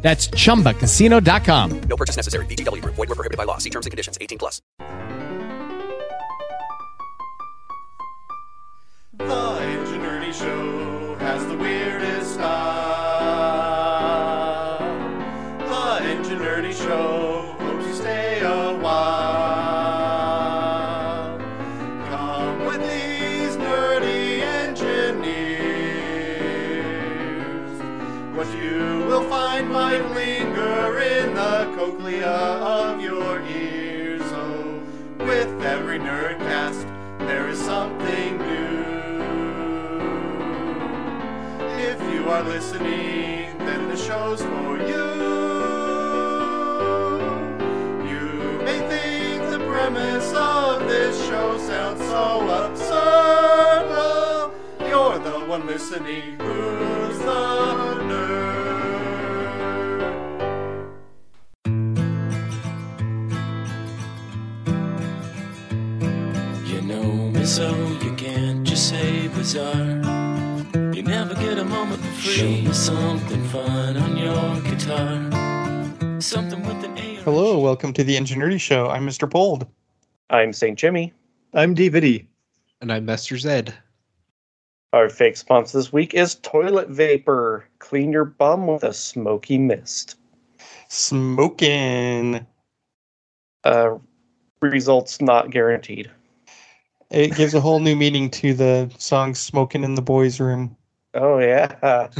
That's chumbacasino.com. No purchase necessary. VGW Group. Void were prohibited by law. See terms and conditions. 18 plus. The Ingenuity Show has the weirdest stuff. Every nerdcast, there is something new. If you are listening, then the show's for you. You may think the premise of this show sounds so absurd. Well, you're the one listening who's the nerd. So you can't just say bizarre. You never get a moment for free. Show me something fun on your guitar. Something with an A. Hello, welcome to the Ingenuity Show. I'm Mr. Pold. I'm St. Jimmy. I'm D'Viddy. And I'm Master Zed. Our fake sponsor this week is Toilet Vapor. Clean your bum with a smoky mist. Smoking. Uh, results not guaranteed. It gives a whole new meaning to the song Smoking in the Boys Room. Oh yeah,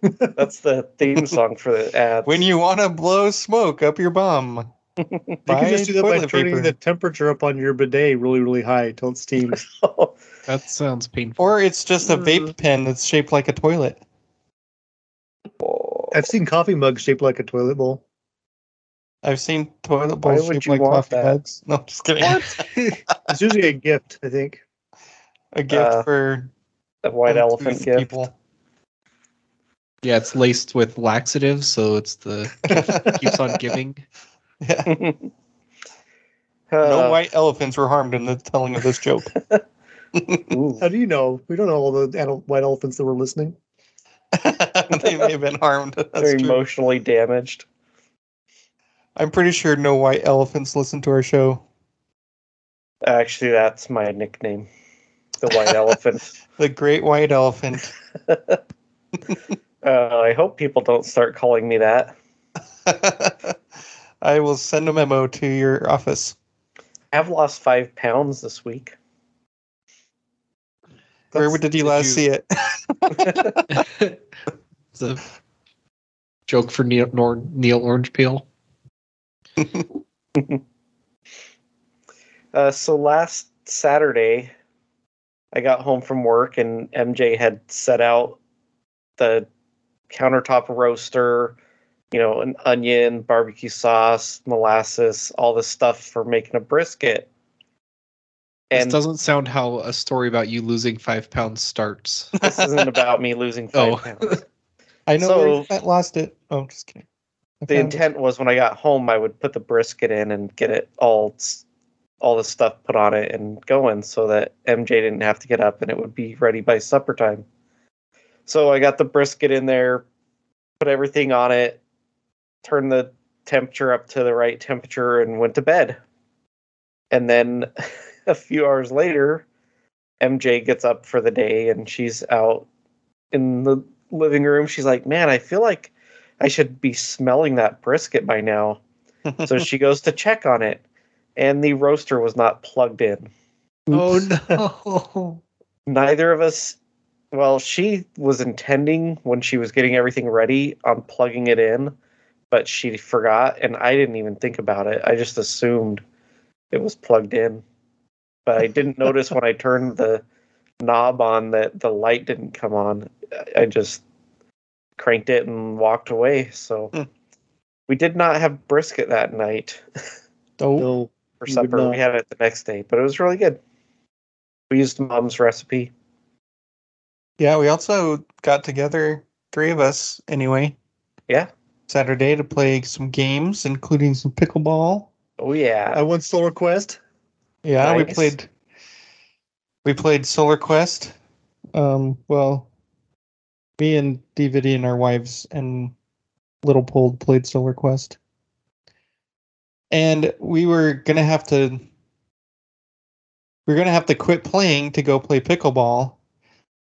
that's the theme song for the ad. When you want to blow smoke up your bum. You can just do that by turning paper. the temperature up on your bidet really, really high till it steams. Oh. That sounds painful. Or it's just a vape mm. pen that's shaped like a toilet. Oh. I've seen coffee mugs shaped like a toilet bowl. I've seen toilet Why bowls shaped like want coffee that? mugs. No, just kidding. It's usually a gift, I think. A gift Uh, for the white uncouth elephant gift. people. Yeah, it's laced with laxatives, so it's the keeps on giving. Yeah. Uh, no white elephants were harmed in the telling of this joke. How do you know? We don't know all the adult white elephants that were listening. they may have been harmed. That's They're true. emotionally damaged. I'm pretty sure no white elephants listen to our show. Actually, that's my nickname. The white elephant. The great white elephant. Uh, I hope people don't start calling me that. I will send a memo to your office. I've lost five pounds this week. Where That's- did you did last you- see it? It's a joke for Neil, Nor- Neil Orange Peel. Uh, so last Saturday, I got home from work and MJ had set out the countertop roaster, you know, an onion, barbecue sauce, molasses, all this stuff for making a brisket. This And doesn't sound how a story about you losing five pounds starts. this isn't about me losing five Oh. pounds. I know So- where you lost it. Oh, just kidding. The intent was when I got home, I would put the brisket in and get it all, all the stuff put on it and going, so that MJ didn't have to get up and it would be ready by supper time. So I got the brisket in there, put everything on it, turned the temperature up to the right temperature, and went to bed. And then a few hours later, MJ gets up for the day and she's out in the living room. She's like, "Man, I feel like." I should be smelling that brisket by now. so she goes to check on it, and the roaster was not plugged in. oh no! Neither of us, well, she was intending when she was getting everything ready on plugging it in, but she forgot, and I didn't even think about it. I just assumed it was plugged in. But I didn't notice when I turned the knob on that the light didn't come on. I- I just cranked it and walked away. So Hmm. we did not have brisket that night. Oh, So for supper. We had it the next day, but it was really good. We used mom's recipe. Yeah, we also got together, three of us anyway, Yeah. Saturday to play some games, including some pickleball. Oh yeah. I won Solar Quest. Yeah, we played. We played Solar Quest. Um, well, me and D'Viddy and our wives and Little Pold played Solar Quest, and we were gonna have to. We are gonna have to quit playing to go play pickleball,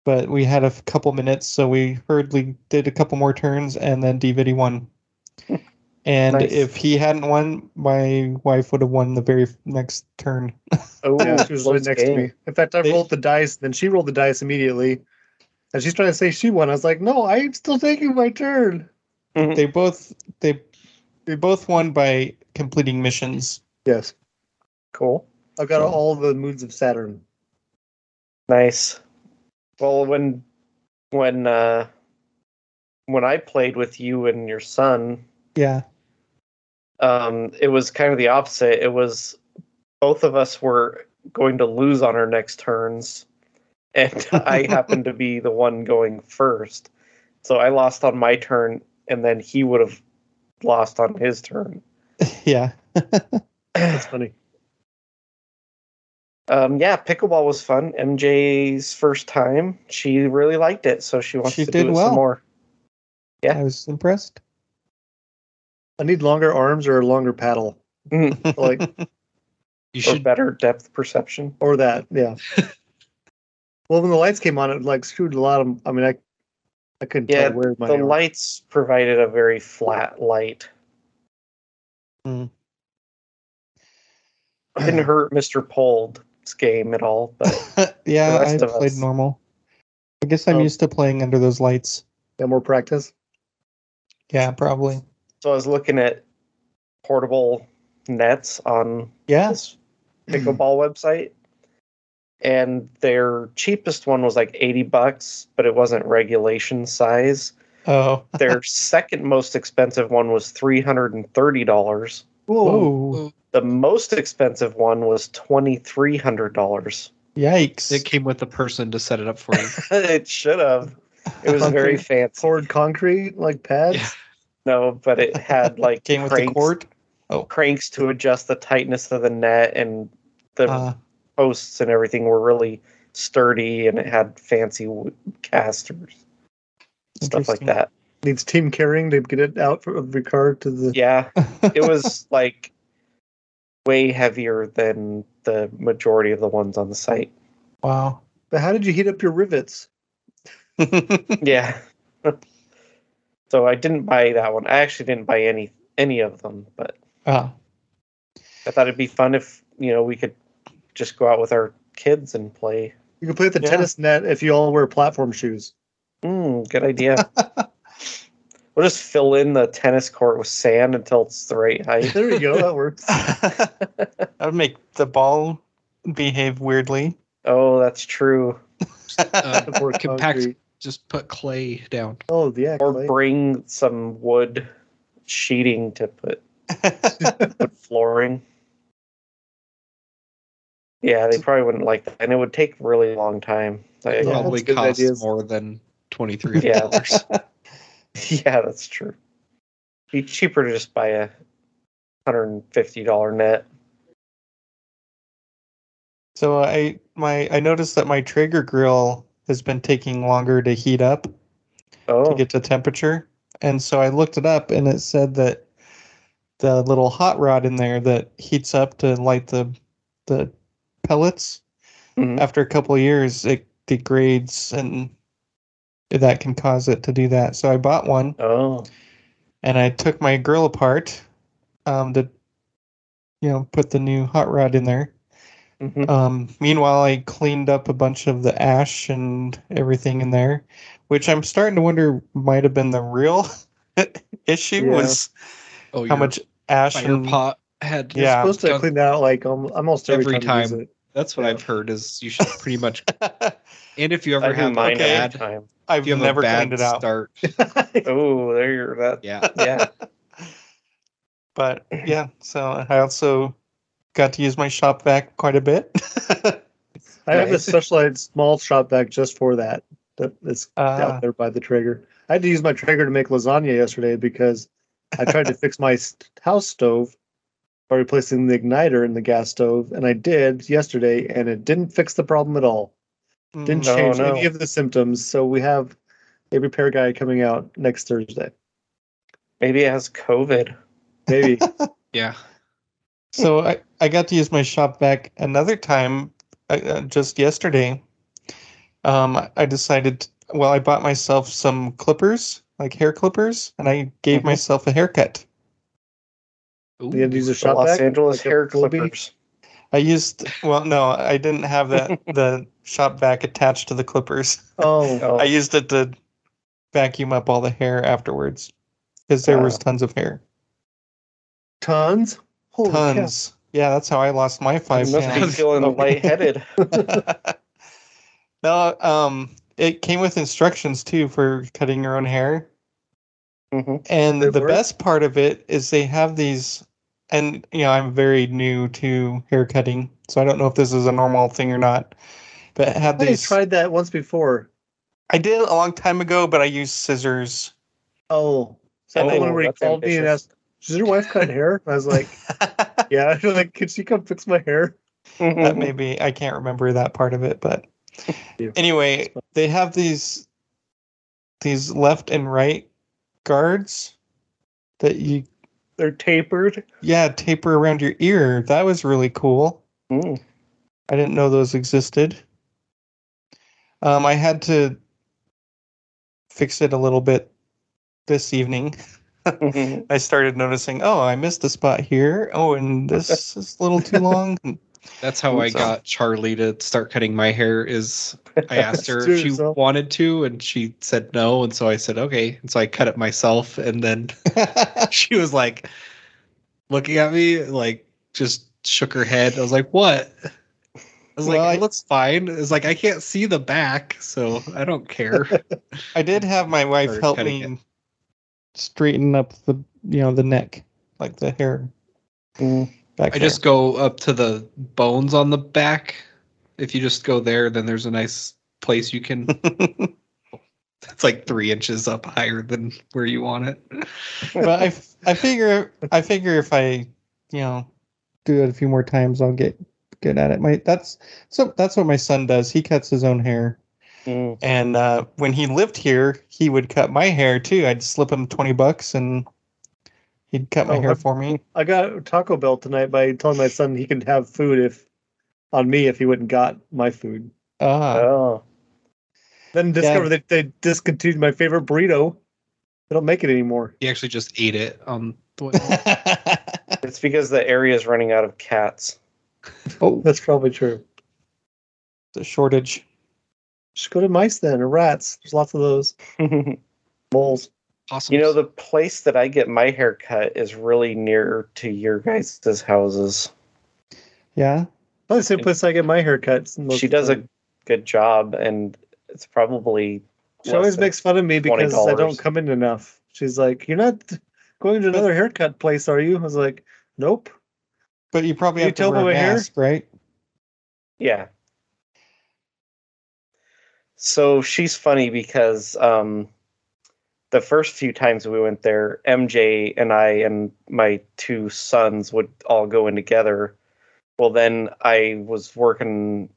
but we had a f- couple minutes, so we hurriedly did a couple more turns, and then D'Viddy won. And Nice. if he hadn't won, my wife would have won the very next turn. Oh, Yeah, she was right next game. to me. In fact, I They- rolled the dice, then she rolled the dice immediately. And she's trying to say she won. I was like, no, I'm still taking my turn. they both they they both won by completing missions. Yes. Cool. I've got So- all the moods of Saturn. Nice. Well, when when uh when I played with you and your son, Yeah. um, it was kind of the opposite. It was both of us were going to lose on our next turns, and I happened to be the one going first. So I lost on my turn, and then he would have lost on his turn. Yeah. That's funny. Um, yeah, pickleball was fun. MJ's first time. She really liked it, so she wants She to did do it well. some more. Yeah. I was impressed. I need longer arms or a longer paddle. Mm, Like You or should better depth perception. or that, yeah. Well, when the lights came on, it like screwed a lot of. I mean, I I couldn't Yeah, tell where my the arm- lights provided a very flat light. Hmm. Didn't hurt Mr. Pold's game at all, but yeah, The I of played us. normal. I guess I'm Oh. used to playing under those lights. Got more practice. Yeah, probably. so I was looking at portable nets on Yeah. this pickleball website, and their cheapest one was like eighty bucks, but it wasn't regulation size. Oh. Their second most expensive one was three hundred and thirty dollars. Whoa. The most expensive one was twenty three hundred dollars. Yikes. it came with a person to set it up for you. it should have. It was very fancy. Poured concrete like pads. Yeah. No, but it had like Came with the cranks, Oh. cranks to adjust the tightness of the net, and the Uh, posts and everything were really sturdy, and it had fancy casters, stuff like Interesting. that. Needs team carrying to get it out of the car to the. Yeah, it was like way heavier than the majority of the ones on the site. wow. But how did you heat up your rivets? Yeah. so I didn't buy that one. I actually didn't buy any any of them, but Ah. I thought it'd be fun if you know we could just go out with our kids and play. You can play at the Yeah. tennis net if you all wear platform shoes. Mm, good idea. we'll just fill in the tennis court with sand until it's the right height. There you go. That works. that would make the ball behave weirdly. Oh, that's true. Uh, Pour compact. concrete. Just put clay down. Oh yeah. Or clay. bring some wood sheeting to put put flooring. Yeah, they probably wouldn't like that, and it would take a really long time. I- Yeah, Probably that's good costs ideas. more than twenty three Yeah. dollars. Yeah, that's true. Be cheaper to just buy a hundred and fifty dollar net. so uh, I my I noticed that my Traeger grill has been taking longer to heat up Oh, to get to temperature. And so I looked it up and it said that the little hot rod in there that heats up to light the the pellets Mhm. after a couple of years it degrades and that can cause it to do that. So I bought one oh, and I took my grill apart um to you know put the new hot rod in there. Mhm. Um, meanwhile, I cleaned up a bunch of the ash and everything in there, which I'm starting to wonder might have been the real issue Yeah. was Oh, how much ash and pot had You're Yeah. supposed to gunk- clean that out like almost every, Every time. you use time. it. That's what Yeah. I've heard is you should pretty much. And if you ever do have mine okay. bad, time. I've you have never a bad cleaned it out. start, Oh, there you're that. yeah, Yeah, But yeah, so I also got to use my shop vac quite a bit. I have a specialized small shop vac just for that. That is Ah. out there by the Traeger. I had to use my Traeger to make lasagna yesterday because I tried to fix my house stove by replacing the igniter in the gas stove, and I did yesterday, and it didn't fix the problem at all. Didn't No, change no. any of the symptoms. So we have a repair guy coming out next Thursday. Maybe it has COVID. Maybe. Yeah. so I, I got to use my shop vac another time uh, uh, just yesterday. Um, I- I decided, well, I bought myself some clippers, like hair clippers, and I gave Mhm. myself a haircut. Ooh. you had to use a The Los vac? Angeles Like hair clippers. I used, well, no, I didn't have that the shop vac attached to the clippers. Oh, Oh, I used it to vacuum up all the hair afterwards because there was Ah. tons of hair. tons. Holy cow. Tons. Yeah, that's how I lost my you five must be pounds. feeling of- lightheaded. no, um, it came with instructions too for cutting your own hair. hmm And They the work? best part of it is they have these, and you know, I'm very new to hair cutting, so I don't know if this is a normal thing or not. But it had I these. tried that once before. I did a long time ago, but I used scissors. Oh, so And the I- one where he that's called me and asked, "Does your wife cut hair?" I was like, "Yeah." She's like, "Can she come fix my hair?" that maybe I can't remember that part of it, but Yeah. anyway, they have these these left and right guards that you They're tapered. yeah taper around your ear. That was really cool. Mm. I didn't know those existed. Um, I had to fix it a little bit this evening. Mhm. I started noticing, oh, I missed a spot here. Oh, and this is a little too long. That's how I So- got Charlie to start cutting my hair. Is I asked her if she yourself. wanted to, and she said no, and so I said okay, and so I cut it myself, and then she was like looking at me, like just shook her head. I was like, "What?" I was Well, like, I- "It looks fine." It's like I can't see the back, so I don't care. I did have my wife help cutting me straighten up the you know the neck, like the hair Mm. Back I just go up to the bones on the back. If you just go there, then there's a nice place you can. there. It's like three inches up higher than where you want it. but I figure I figure if I you know do it a few more times, I'll get good at it. My that's so that's what my son does. He cuts his own hair, Mm. and uh, when he lived here, he would cut my hair too. I'd slip him twenty bucks, and he'd cut my Oh, hair I've- for me. I got Taco Bell tonight by telling my son he could have food if on me if he wouldn't got my food. Ah, Oh. Then discovered that they discontinued my favorite burrito. They don't make it anymore. He actually just ate it on the way. It's because the area is running out of cats. oh, That's probably true. the shortage. Just go to mice then or rats. There's lots of those moles. Awesome. know, the place that I get my hair cut is really near to your guys' houses. Yeah. Probably the same place I get my haircuts. most She does a good job, and it's probably. She always makes fun of me because I don't come in enough. She's like, "You're not going to another haircut place, are you?" I was like, "Nope." But you probably You have to tell wear a by my hair? mask, right? Yeah. So she's funny because um, the first few times we went there, MJ and I and my two sons would all go in together. Well, then I was working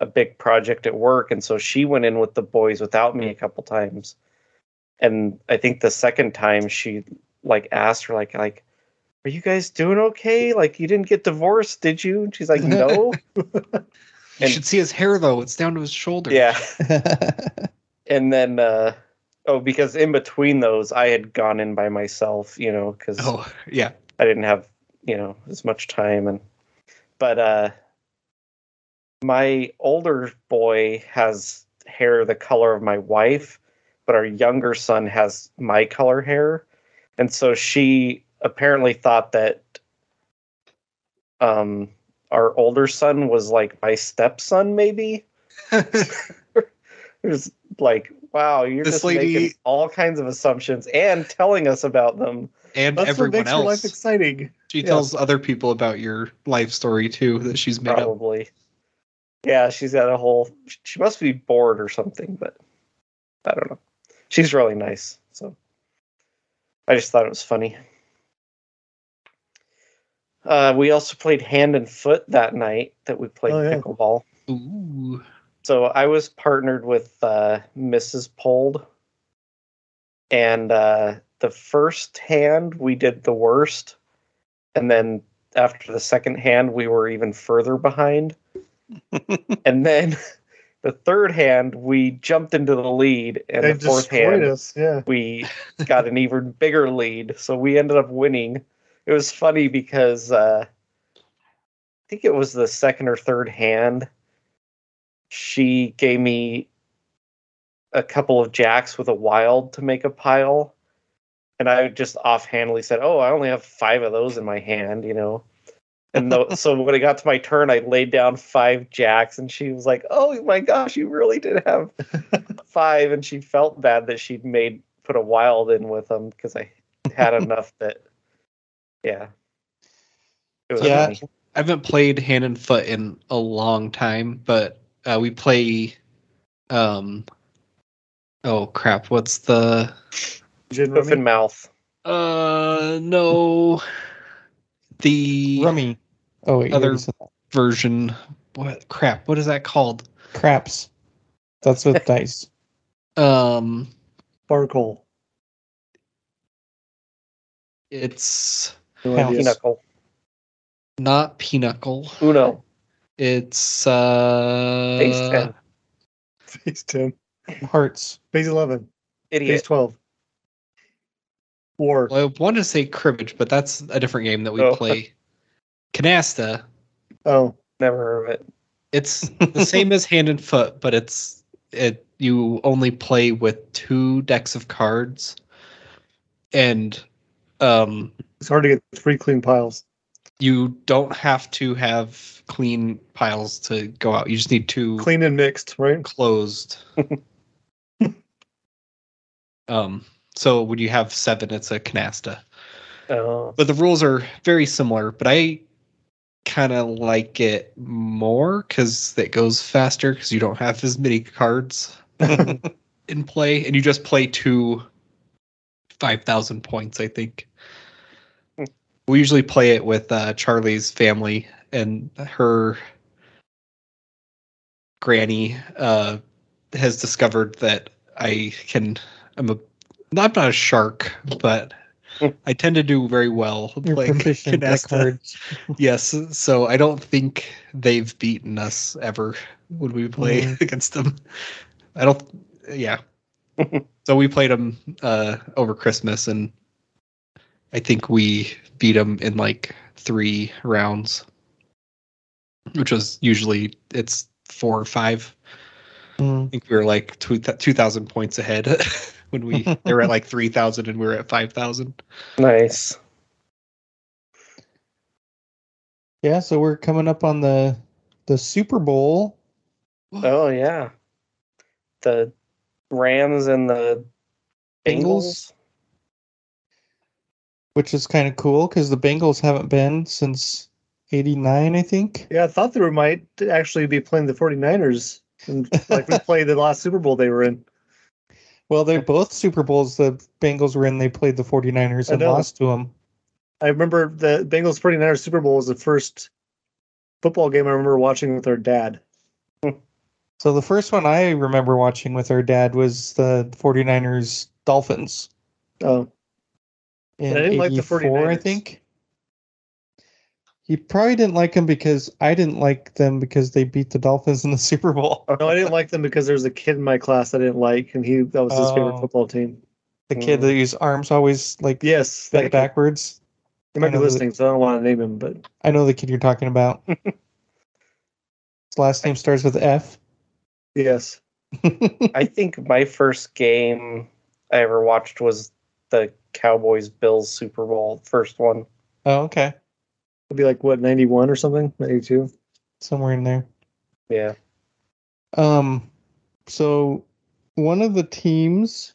a big project at work, and so she went in with the boys without me a couple times. And I think the second time she like asked her like like, "Are you guys doing okay? Like you didn't get divorced, did you?" And she's like, "No." you should see his hair though; it's down to his shoulder. Yeah. and then uh oh because in between those i had gone in by myself you know because Oh, yeah. i didn't have you know as much time and but uh my older boy has hair the color of my wife but our younger son has my color hair and so she apparently thought that um our older son was like my stepson maybe It was like, wow, you're This just lady- making all kinds of assumptions and telling us about them. And That's what everyone makes your life exciting. She Yeah. tells other people about your life story too that she's made up. Probably. Yeah, she's got a whole. She must be bored or something, but I don't know. She's really nice, so I just thought it was funny. Uh, we also played hand and foot that night that we played Oh, yeah. pickleball. Ooh. So I was partnered with uh, Mrs. Pold, and uh, the first hand we did the worst, and then after the second hand we were even further behind, and then the third hand we jumped into the lead, and They the fourth hand us. Yeah. we got an even bigger lead. So we ended up winning. It was funny because uh, I think it was the second or third hand. She gave me a couple of jacks with a wild to make a pile. And I just offhandedly said, Oh, I only have five of those in my hand, you know. And tho- so when it got to my turn, I laid down five jacks, and she was like, "Oh my gosh, you really did have five. And she felt bad that she'd made put a wild in with them because I had enough that, yeah, Yeah. I haven't played hand and foot in a long time, but uh, we play. Um. Oh crap! What's the? Gin Hoof and mouth. Uh no. The Rummy. Oh, wait, Other- already said that. version. What crap? What is that called? craps. That's with dice. Um. Sparkle. It's No Pinochle. not pinochle. Uno. It's uh. Base 10. Phase 10. Hearts. Phase 11. Phase Idiot. 12. War. Well, I wanted to say cribbage, but that's a different game that we Oh. play. Canasta. Oh. Never heard of it. It's the same as hand and foot, but it's it you only play with two decks of cards. And um It's hard to get three clean piles. You don't have to have clean piles to go out. You just need two Clean and mixed, right? closed. um so when you have seven, it's a canasta. Oh, But the rules are very similar, but I kind of like it more because it goes faster because you don't have as many cards in play and you just play two 5,000 points, I think. We usually play it with uh, Charlie's family and her granny uh, has discovered that I can, I'm a, I'm not a shark, but. I tend to do very well You're playing proficient canasta. Yes, so I don't think they've beaten us ever when we play Mhm. against them. I don't. Yeah. so we played them uh, over Christmas, and I think we beat them in like three rounds, which was usually it's four or five. I Mm. think we were like two two thousand points ahead when we they were at like three thousand and we were at five thousand. nice. Yeah, so we're coming up on the the Super Bowl. Oh yeah, the Rams and the Bengals? Bengals. Which is kind of cool because the Bengals haven't been since '89, I think. Yeah, I thought they were, might actually be playing the 49ers. And like we played the last Super Bowl they were in. Well, they're both Super Bowls the Bengals were in. They played the 49ers and lost to them. I remember the Bengals 49ers Super Bowl was the first football game I remember watching with our dad. So the first one I remember watching with our dad was the 49ers Dolphins Oh, in I didn't like the 84, I 49ers. think. He probably didn't like them because I didn't like them because they beat the Dolphins in the Super Bowl. no, I didn't like them because there was a kid in my class I didn't like, and he that was his favorite Oh. football team. The kid that his arms always like Yes, bent that backwards. He might be know the- listening, so I don't want to name him, but I know the kid you're talking about. His last name starts with F. yes. I think my first game I ever watched was the Cowboys Bills Super Bowl, first one. oh, okay. It'd be like what, 91 or something? 92? Somewhere in there. Yeah. Um, so one of the teams,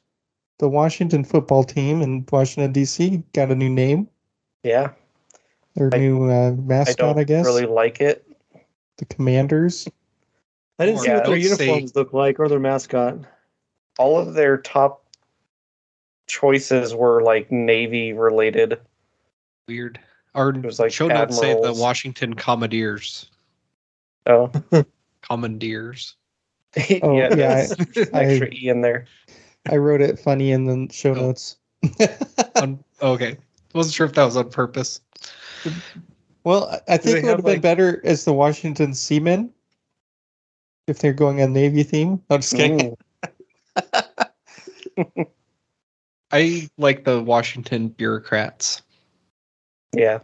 the Washington football team in Washington D.C., got a new name. Yeah, Their I- new uh, I mascot, don't I, guess. really like it. The Commanders. I didn't see Yeah, what their don't say- uniforms look like or their mascot. All of their top choices were like Navy related. Weird. Our was like show notes say the. Washington Commandeers. Oh, Commandeers. Oh, yeah, yeah, I- extra e in there. I wrote it funny in the show Oh. notes. On, okay. Wasn't sure if that was on purpose. well, I- I think it would have, have been like- better as the Washington Seamen if they're going a Navy theme. I'm just kidding. Mm, I like the Washington bureaucrats. yeah,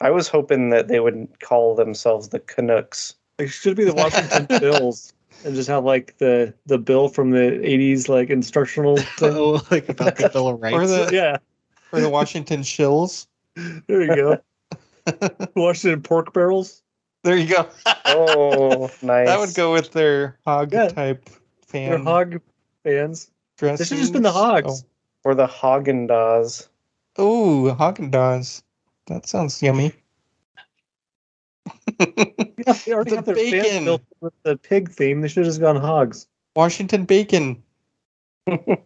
I was hoping that they would call themselves the Canucks. It should be the Washington Bills and just have like the the bill from the '80s like instructional thing. Oh, like about the Bill of Rights. Or the yeah, or the Washington Shills. there you go. Washington pork barrels. There you go. Oh, nice. That would go with their hog Yeah. type fan They're hog fans. dressings. This should just been the hogs. Oh. Or the Haagen Dazs. Oh, Haagen Dazs. That sounds yummy. Yeah, they already The have their bacon. built with the pig theme. They should have just gone hogs. Washington bacon. Everyone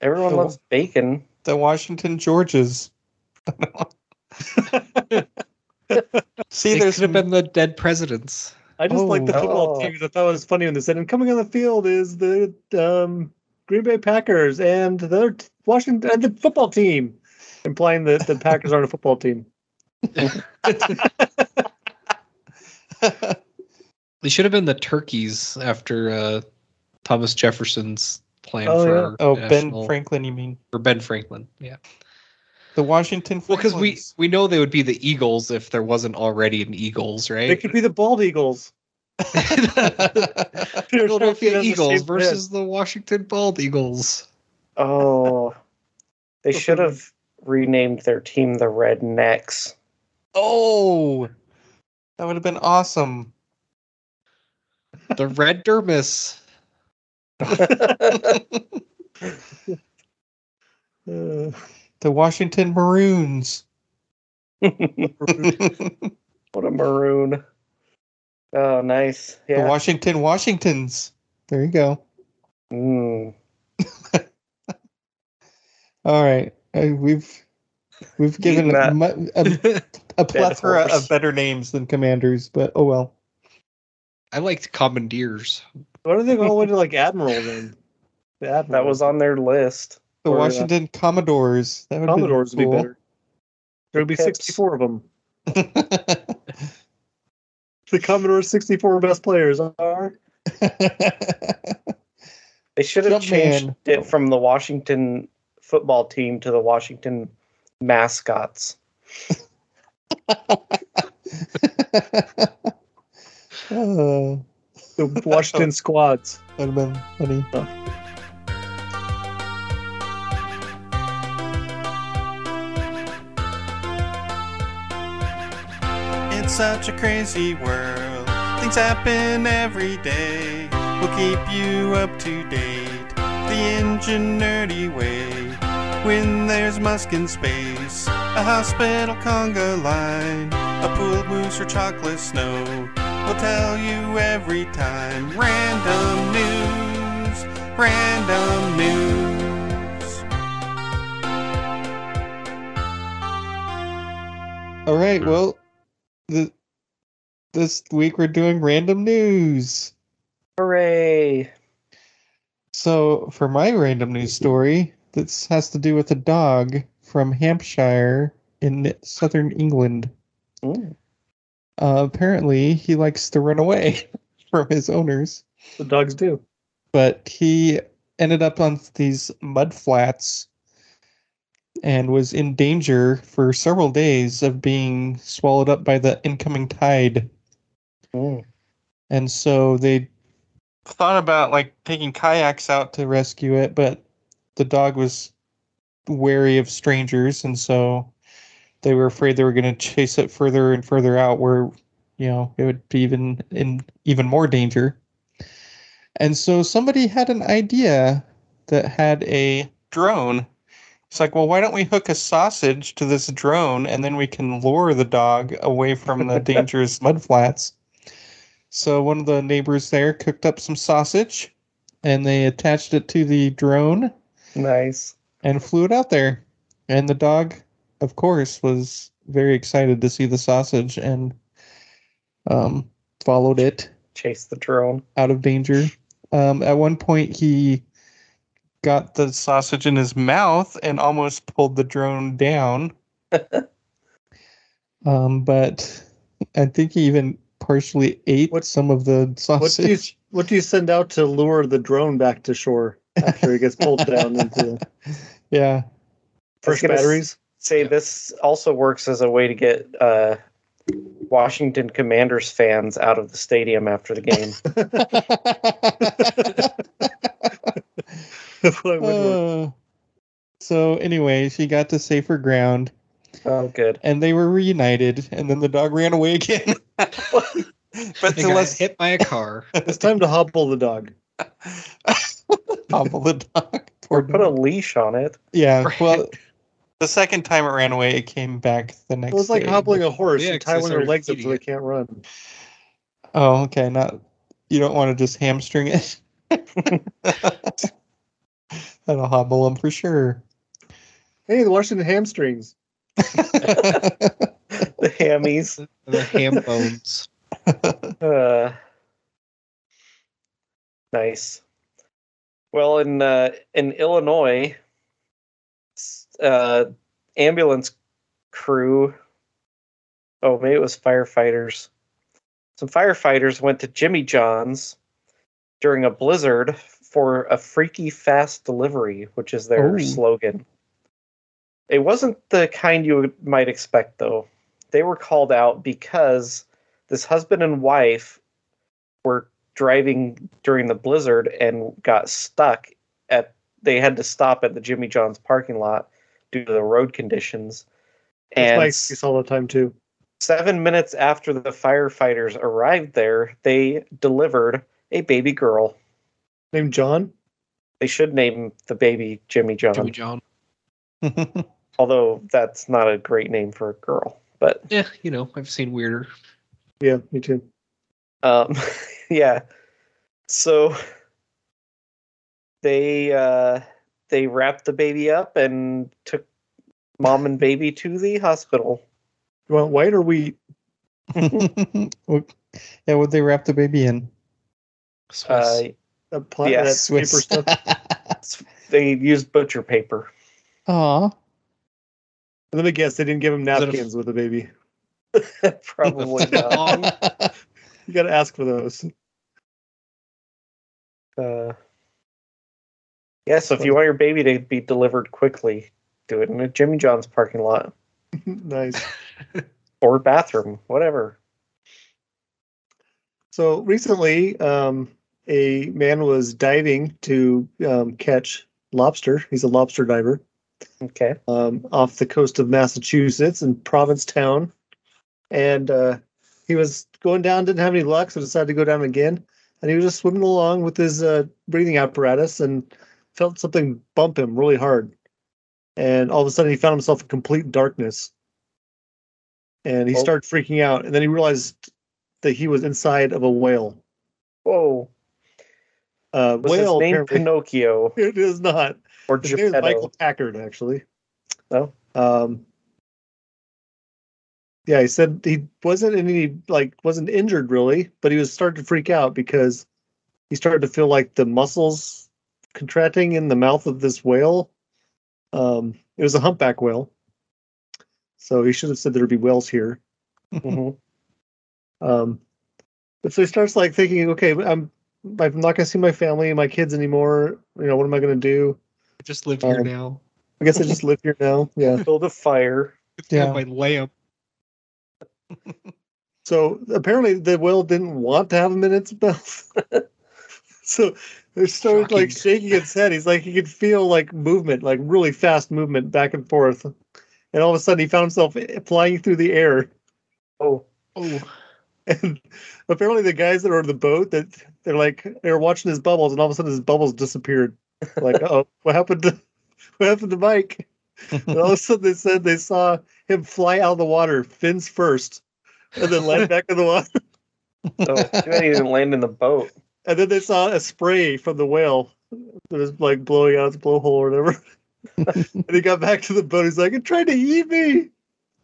The- loves bacon. The Washington Georges. See, They there's could have been the dead presidents. I just like the Oh. football Oh. team 'cause I thought it was funny when they said, and coming on the field is the um, Green Bay Packers and the other t- Washington and the football team, implying that the Packers aren't a football team. They should have been the turkeys after uh, Thomas Jefferson's plan Oh, for yeah. oh national- Ben Franklin. You mean or Ben Franklin? Yeah. the Washington? Well, because we we know they would be the Eagles if there wasn't already an Eagles, right? They could be the bald eagles. Philadelphia That's the Eagles same versus the Washington Bald Eagles. Oh, they should have renamed their team the Rednecks. oh, that would have been awesome. The Red Dermis. The Washington Maroons. what a maroon. Oh, nice. The Yeah. Washington Washingtons. There you go. Mm. All right, uh, we've we've given a, that. a, a plethora of better names than commanders, but oh well. I liked Commandeers. why do they go all the way to like Admiral then? The Admiral. That was on their list. The Or, uh, Washington Commodores. That would Commodores be would be better. There would be Pips. 64 of them. The Commodore 64 best players are. They should have Jumpman. changed it from the Washington football team to the Washington mascots. Uh, The Washington squads. that'd have been funny. It's such a crazy world. Things happen every day. We'll keep you up to date. The ingenuity way. When there's musk in space, a hospital conga line, a pooled moose or chocolate snow. We'll tell you every time. Random news. Random news. All right, well, the, this week we're doing random news. Hooray! So, for my random news story, this has to do with a dog from Hampshire in southern England. Mm. Uh, apparently, he likes to run away from his owners, The dogs do. but he ended up on these mud flats and was in danger for several days of being swallowed up by the incoming tide. Mm. And so they thought about like taking kayaks out to rescue it, but the dog was wary of strangers, and so they were afraid they were going to chase it further and further out, where you know it would be even in even more danger. And so somebody had an idea that had a drone. It's like, well, why don't we hook a sausage to this drone and then we can lure the dog away from the dangerous mudflats? So one of the neighbors there cooked up some sausage and they attached it to the drone Nice. and flew it out there. And the dog, of course, was very excited to see the sausage and um, followed it Chased the drone. out of danger. Um, at one point, he got the sausage in his mouth and almost pulled the drone down. um, but I think he even partially ate What- some of the What do you sausage. what do you send out to lure the drone back to shore after it gets pulled down into yeah. fresh gonna s- batteries? Say this also works as a way to get uh, Washington Commanders fans out of the stadium after the game. That's what I would work. Uh, so anyway, she got to safer ground oh, good. and they were reunited and then the dog ran away again. but They to hit by a car. It's time to hobble the dog. hobble the dog. Or put a leash on it. Yeah, well, the second time it ran away, it came back the next. It was like day. hobbling a horse. Yeah, you 'cause tie they one of their legs up so they can't run. Oh, okay. Not you don't want to just hamstring it. That'll hobble them for sure. Hey, the Washington hamstrings. The hammies. The ham bones. Uh, nice. Well, in uh, in Illinois, s- uh, ambulance crew. Oh, maybe it was firefighters. Some firefighters went to Jimmy John's during a blizzard for a freaky fast delivery, which is their Oh. slogan. It wasn't the kind you might expect, though. They were called out because this husband and wife were driving during the blizzard and got stuck at they had to stop at the Jimmy John's parking lot due to the road conditions. That's And my excuse all the time too. seven minutes after the firefighters arrived there, they delivered a baby girl. Named John. They should name the baby Jimmy John, Jimmy John. although that's not a great name for a girl. But Yeah, you know, I've seen weirder. Yeah, me too. Um, yeah. So they uh, they wrapped the baby up and took mom and baby to the hospital. You want white or wheat? What- yeah, would they wrap the baby in? Swiss. Uh, That, pla- Yeah, that paper stuff. they used butcher paper. Aw. Let me guess, they didn't give him it a- napkins with the baby. Probably not. You got to ask for those. Uh, yeah, so if you want your baby to be delivered quickly, do it in a Jimmy John's parking lot nice. or bathroom, whatever. So recently, um, a man was diving to um, catch lobster. He's a lobster diver Okay. um, off the coast of Massachusetts in Provincetown, and uh, he was going down. Didn't have any luck, so decided to go down again. And he was just swimming along with his uh, breathing apparatus, and felt something bump him really hard. And all of a sudden, he found himself in complete darkness. And he Oh. started freaking out, and then he realized that he was inside of a whale. Whoa. Uh, Was whale. his name Pinocchio It is not. or His name is Michael Packard, actually. Oh. Um. Yeah, he said he wasn't any like wasn't injured really, but he was starting to freak out because he started to feel like the muscles contracting in the mouth of this whale. Um, it was a humpback whale, so he should have said there'd be whales here. Mhm. Um, but so he starts like thinking, okay, I'm I'm not gonna see my family and my kids anymore. You know, what am I gonna do? I just live here um, now. I guess I just live here now. Yeah. Build a fire. Yeah. Yeah. my lamp. So apparently the whale didn't want to have him in its mouth. so it started like Shocking. shaking its head. He's like he could feel like movement, like really fast movement back and forth. And all of a sudden he found himself flying through the air. Oh, Oh, And apparently, the guys that are on the boat that they're like they're watching his bubbles, and all of a sudden his bubbles disappeared. Like, oh, what happened to what happened to Mike? And all of a sudden they said they saw him fly out of the water, fins first, and then land back in the water. Oh, he didn't land in the boat. And then they saw a spray from the whale that was like blowing out its blowhole or whatever. and he got back to the boat. He's like, it tried to eat me.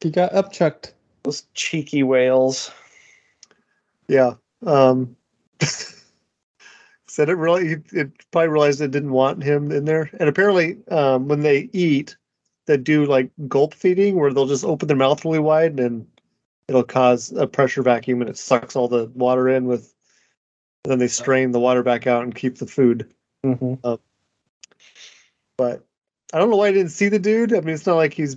he got upchucked. Those cheeky whales. Yeah. Um, said it really, it probably realized it didn't want him in there. And apparently, um, when they eat, they do like gulp feeding where they'll just open their mouth really wide and it'll cause a pressure vacuum and it sucks all the water in with, and then they strain the water back out and keep the food. hmm But I don't know why I didn't see the dude. I mean, it's not like he's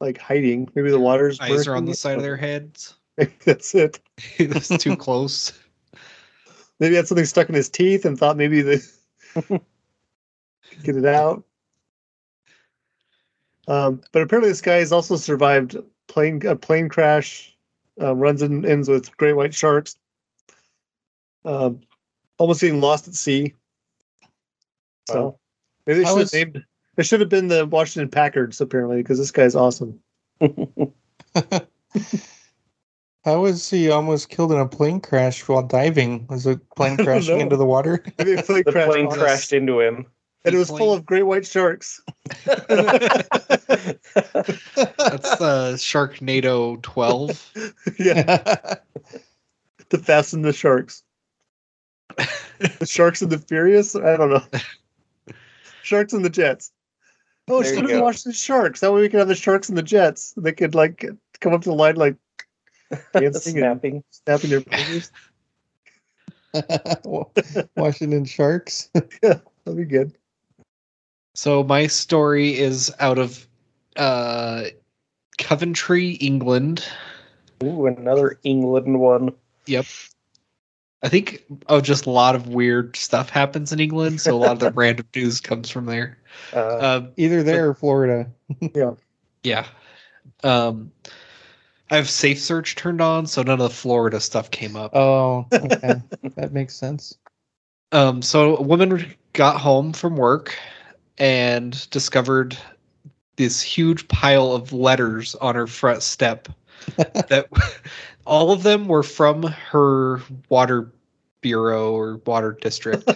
like hiding. Maybe the water's Eyes are on the side of their heads. Maybe that's it. It's too close. Maybe he had something stuck in his teeth and thought maybe they could get it out. Um, but apparently, this guy has also survived plane a plane crash. Um, runs and ends with great white sharks. Um, almost getting lost at sea. So Wow. maybe they should is- have named. It should have been the Washington Packards apparently because this guy's awesome. How was he almost killed in a plane crash while diving? Was a plane don't crashing know. into the water? Maybe a plane The crashed plane crashed into him. and it was full of great white sharks. That's uh, Sharknado 12. yeah. to fasten the sharks. The sharks and the furious? I don't know. Sharks and the jets. Oh, There you should have go. watched the sharks. That way we could have the sharks and the jets. They could like come up to the line like dancing and Snapping. snapping their fingers. Washington Sharks. Yeah, that'd be good. So my story is out of uh, Coventry, England. Ooh, another England one. Yep. I think oh, just a lot of weird stuff happens in England, so a lot of the random news comes from there. Uh, Uh, Either there or Florida. yeah. Um, I have Safe Search turned on, so none of the Florida stuff came up. Oh, okay. that makes sense. Um, so a woman got home from work and discovered this huge pile of letters on her front step that all of them were from her water bureau or water district.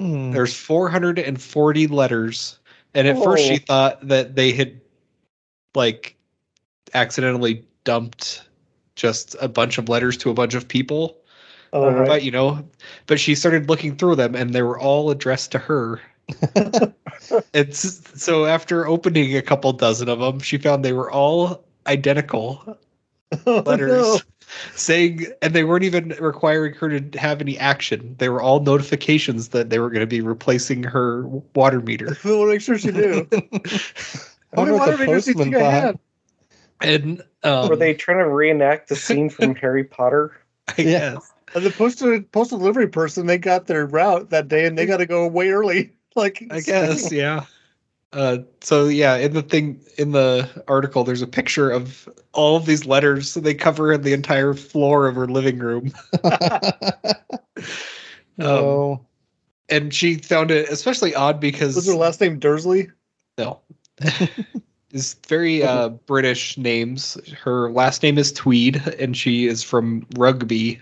Hmm. There's 440 letters, and at first she Oh. thought that they had like accidentally dumped just a bunch of letters to a bunch of people. Oh, right. But you know, but she started looking through them, and they were all addressed to her. it's so after opening a couple dozen of them, she found they were all identical Oh, letters no. saying, and they weren't even requiring her to have any action. They were all notifications that they were going to be replacing her water meter. I want to make sure she knew. I How many wonder what water the meters do you postman think I thought. had? And um, were they trying to reenact the scene from Harry Potter? I Yeah. guess. And the postal postal delivery person, they got their route that day, and they got to go way early. Like I guess, yeah. Uh, so yeah, in the thing in the article, there's a picture of all of these letters. So they cover the entire floor of her living room. no. and she found it especially odd because was her last name Dursley? no, is very uh, British names. Her last name is Tweed, and she is from Rugby.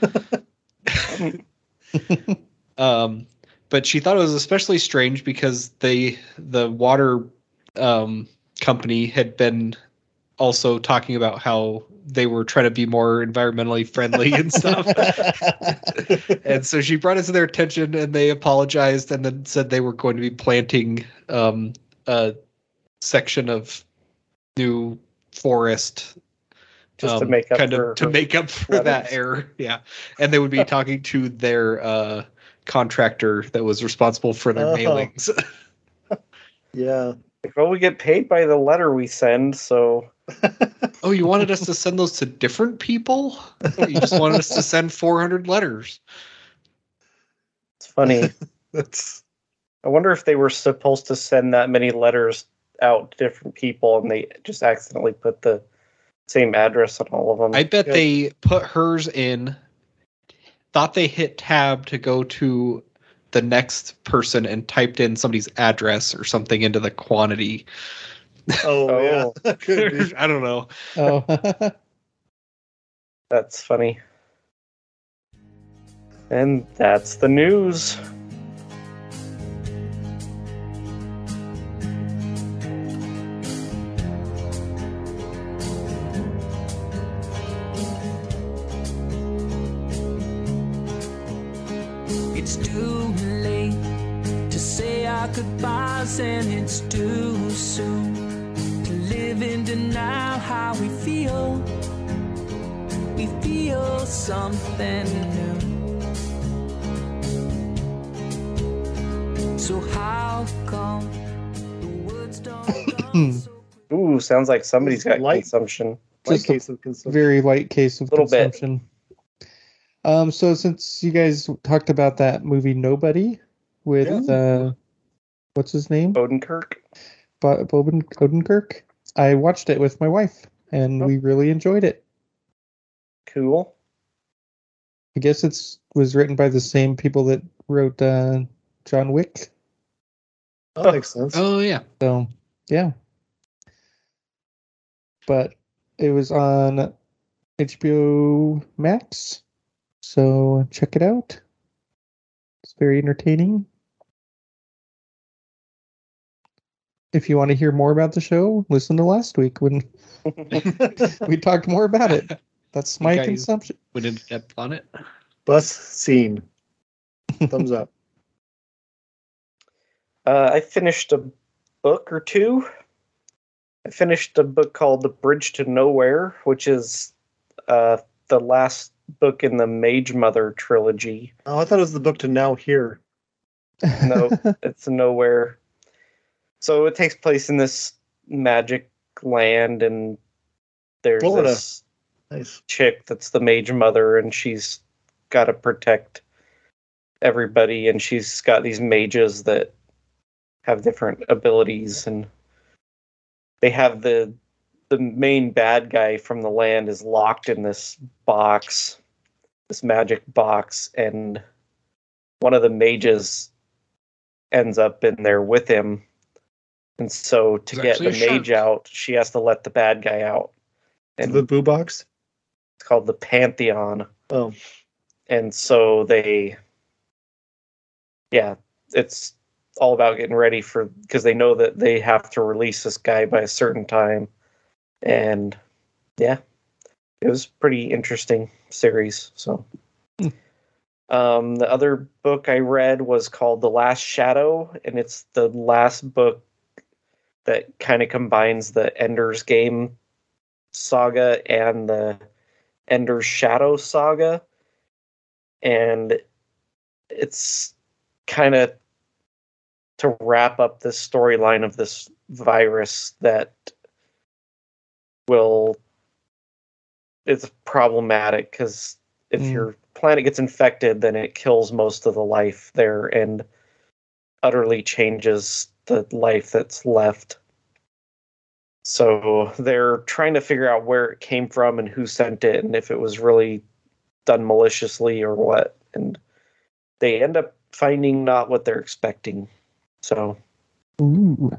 um, but she thought it was especially strange because they the water um, company had been also talking about how they were trying to be more environmentally friendly and stuff. and so she brought it to their attention and they apologized and then said they were going to be planting um, a section of new forest Just to um, make up kind for of to make up for that error yeah and they would be talking to their uh contractor that was responsible for their Oh. mailings Yeah. Like, well, we get paid by the letter we send, so oh you wanted us to send those to different people oh, you just wanted us to send 400 letters it's funny. That's I wonder if they were supposed to send that many letters out to different people and they just accidentally put the Same address on all of them. I bet Yeah. they put hers in, thought they hit tab to go to the next person and typed in somebody's address or something into the quantity. Oh, Oh. yeah. I don't know. Oh, That's funny. And that's the news. Sounds like somebody's got Light. consumption. Light Just a case of consumption. very light case of Little bit. consumption. Um, so since you guys talked about that movie Nobody with uh, what's his name, Odenkirk. Bo- Boben Odenkirk, I watched it with my wife and Oh. we really enjoyed it. Cool. I guess it's was written by the same people that wrote uh, John Wick. That makes sense. Oh yeah. So yeah, but it was on HBO Max, so check it out. It's very entertaining. If you want to hear more about the show, listen to last week when we talked more about it. That's my guys- consumption. Went into depth on it. Bus scene. Thumbs up. Uh, I finished a book or two. I finished a book called The Bridge to Nowhere, which is uh, the last book in the Mage Mother trilogy. Oh, I thought it was the book to now Here. No, it's nowhere. So it takes place in this magic land, and there's Florida. this Nice. chick that's the mage mother, and she's got to protect everybody, and she's got these mages that have different abilities, and they have the the main bad guy from the land is locked in this box, this magic box, and one of the mages ends up in there with him. And so to It's get the mage out, she has to let the bad guy out. And the boo box. it's called the Pantheon. Oh, And so they yeah, it's all about getting ready for because they know that they have to release this guy by a certain time. And yeah, it was pretty interesting series. So um the other book I read was called The Last Shadow, and it's the last book that kind of combines the Ender's Game saga and the Ender's Shadow saga. And it's kind of to wrap up this storyline of this virus that will it's problematic because if Mm. your planet gets infected then it kills most of the life there and utterly changes the life that's left so they're trying to figure out where it came from and who sent it and if it was really done maliciously or what and they end up finding not what they're expecting so Ooh.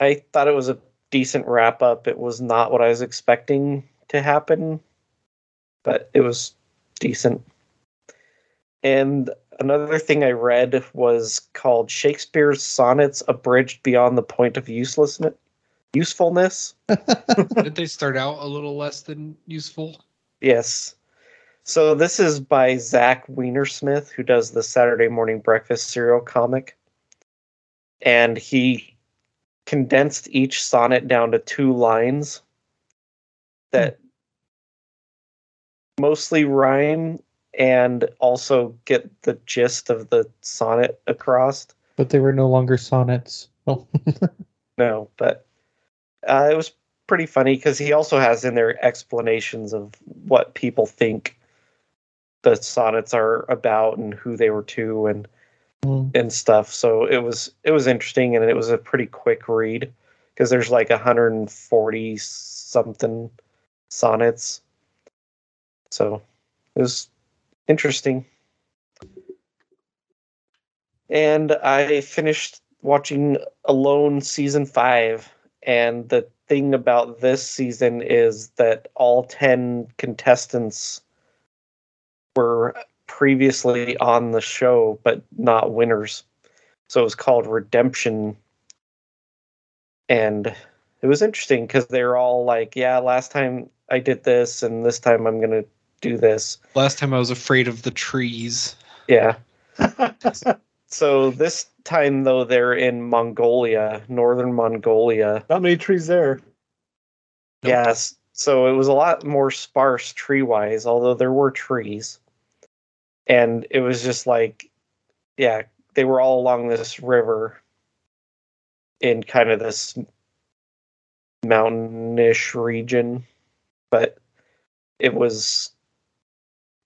I thought it was a decent wrap up. It was not what I was expecting to happen, but it was decent. And another thing I read was called Shakespeare's Sonnets Abridged Beyond the Point of Uselessness. Usefulness? Did they start out a little less than useful? Yes. So this is by Zach Weinersmith, who does the Saturday Morning Breakfast Cereal comic. And he condensed each sonnet down to two lines that mostly rhyme and also get the gist of the sonnet across. But they were no longer sonnets. Oh. No, but uh, it was pretty funny because he also has in there explanations of what people think the sonnets are about and who they were to and Mm. and stuff. So it was it was interesting and it was a pretty quick read because there's like 140 something sonnets. So it was interesting. And I finished watching Alone season five. And the thing about this season is that all 10 contestants were previously on the show, but not winners. So it was called Redemption. And it was interesting because they were all like, yeah, last time I did this, and this time I'm going to do this. Last time I was afraid of the trees. Yeah. So this time, though, they're in Mongolia, northern Mongolia. Not many trees there. Nope. Yes. So it was a lot more sparse tree wise, although there were trees. And it was just like, yeah, they were all along this river in kind of this mountainish region. But it was